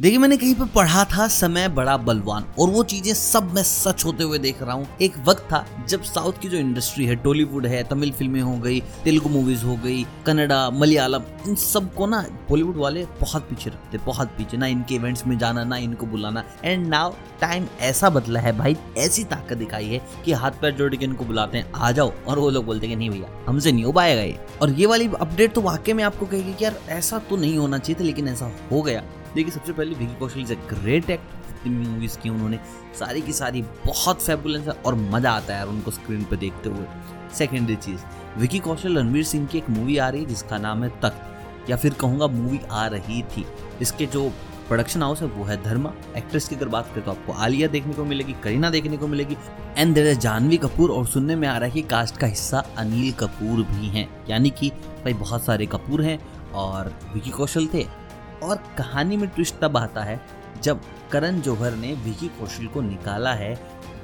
देखिए, मैंने कहीं पे पढ़ा था, समय बड़ा बलवान, और वो चीज़ें सब मैं सच होते हुए देख रहा हूँ। एक वक्त था जब साउथ की जो इंडस्ट्री है, टॉलीवुड है, तमिल फ़िल्में हो गई, तेलुगु मूवीज़ हो गई, कन्नडा, मलयालम, इन सबको ना बॉलीवुड वाले बहुत पीछे रखते, बहुत पीछे। ना इनके इवेंट्स में जाना, ना इनको बुलाना। एंड नाउ टाइम ऐसा बदला है भाई, ऐसी ताकत दिखाई है कि हाथ पैर जोड़ के इनको बुलाते हैं, आ जाओ। और वो लोग बोलते हैं नहीं भैया, हमसे नहीं हो पाएगा ये। और ये वाली अपडेट तो वाकई में आपको कहेगी कि, यार, ऐसा तो नहीं होना चाहिए था, लेकिन ऐसा हो गया। देखिए, सबसे पहले Vicky Kaushal is a great actor movies की उन्होंने, सारी की सारी बहुत फेबुलेंस है और मज़ा आता है उनको स्क्रीन पर देखते हुए। सेकेंडरी चीज़, विकी कौशल रणवीर सिंह की एक मूवी आ रही है जिसका नाम है तख्त, या फिर कहूँगा मूवी आ रही थी। इसके जो प्रोडक्शन हाउस है वो है धर्मा। एक्ट्रेस की अगर बात करें तो आपको आलिया देखने को मिलेगी, करीना देखने को मिलेगी एंड देर जानवी कपूर। और सुनने में आ रहा है कि कास्ट का हिस्सा अनिल कपूर भी हैं। यानी कि भाई बहुत सारे कपूर हैं और विकी कौशल थे। और कहानी में ट्विस्ट तब आता है जब करण जौहर ने विकी कौशल को निकाला है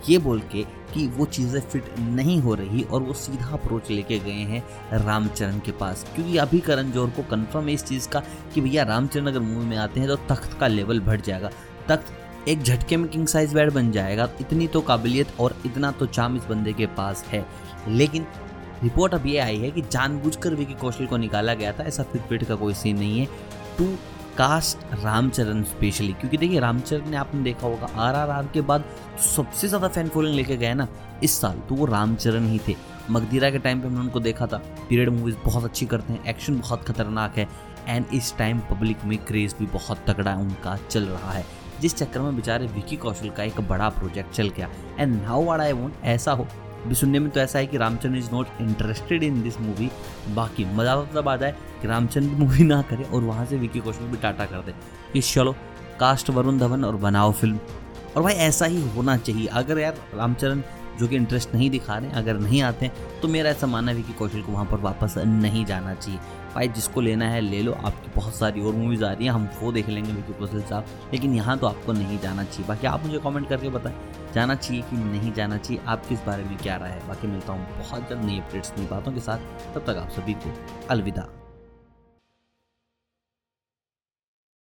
ये बोल के कि वो चीज़ें फिट नहीं हो रही और वो सीधा अप्रोच लेके गए हैं रामचरण के पास। क्योंकि अभी करण जौहर को कंफर्म है इस चीज़ का कि भैया रामचरण अगर मूवी में आते हैं तो तख्त का लेवल बढ़ जाएगा। तख्त एक झटके में किंग साइज़ बेड बन जाएगा। इतनी तो काबिलियत और इतना तो चाम इस बंदे के पास है। लेकिन रिपोर्ट अब ये आई है कि जानबूझकर विकी कौशल को निकाला गया था। ऐसा फिट फिट का कोई सीन नहीं है। टू कास्ट रामचरण स्पेशली क्योंकि देखिए रामचरण ने आपने देखा होगा आर आर आर के बाद सबसे ज़्यादा फ़ैन फॉलोइंग लेके गए ना, इस साल तो वो रामचरण ही थे। मगधीरा के टाइम पे हमने उनको देखा था। पीरियड मूवीज़ बहुत अच्छी करते हैं एक्शन बहुत खतरनाक है एंड इस टाइम पब्लिक में क्रेज भी बहुत तगड़ा उनका चल रहा है। जिस चक्कर में बेचारे विकी कौशल का एक बड़ा प्रोजेक्ट चल गया एंड नाउ वाड़ा आई वोंट ऐसा हो भी सुनने में तो ऐसा है कि Ramchandra is not interested in this movie. बाकी मज़ा तो तब आता है कि रामचंद्र मूवी ना करे और वहाँ से विकी कौशल भी टाटा कर दे। कि चलो कास्ट वरुण धवन और बनाओ फ़िल्म। और भाई ऐसा ही होना चाहिए। अगर यार रामचरण जो कि इंटरेस्ट नहीं दिखा रहे हैं, अगर नहीं आते हैं तो मेरा ऐसा मानना है कि कौशल को वहाँ पर वापस नहीं जाना चाहिए। भाई, जिसको लेना है ले लो, आपकी बहुत सारी और मूवीज़ आ रही हैं, हम वो देख लेंगे विकी कौशल साहब, लेकिन यहाँ तो आपको नहीं जाना चाहिए। बाकी आप मुझे कॉमेंट करके बताएँ, जाना चाहिए कि नहीं जाना चाहिए आपके इस बारे में क्या राय है? बाकी मिलता हूँ बहुत जल्द नई अपडेट्स नई बातों के साथ, तब तक आप सभी को अलविदा।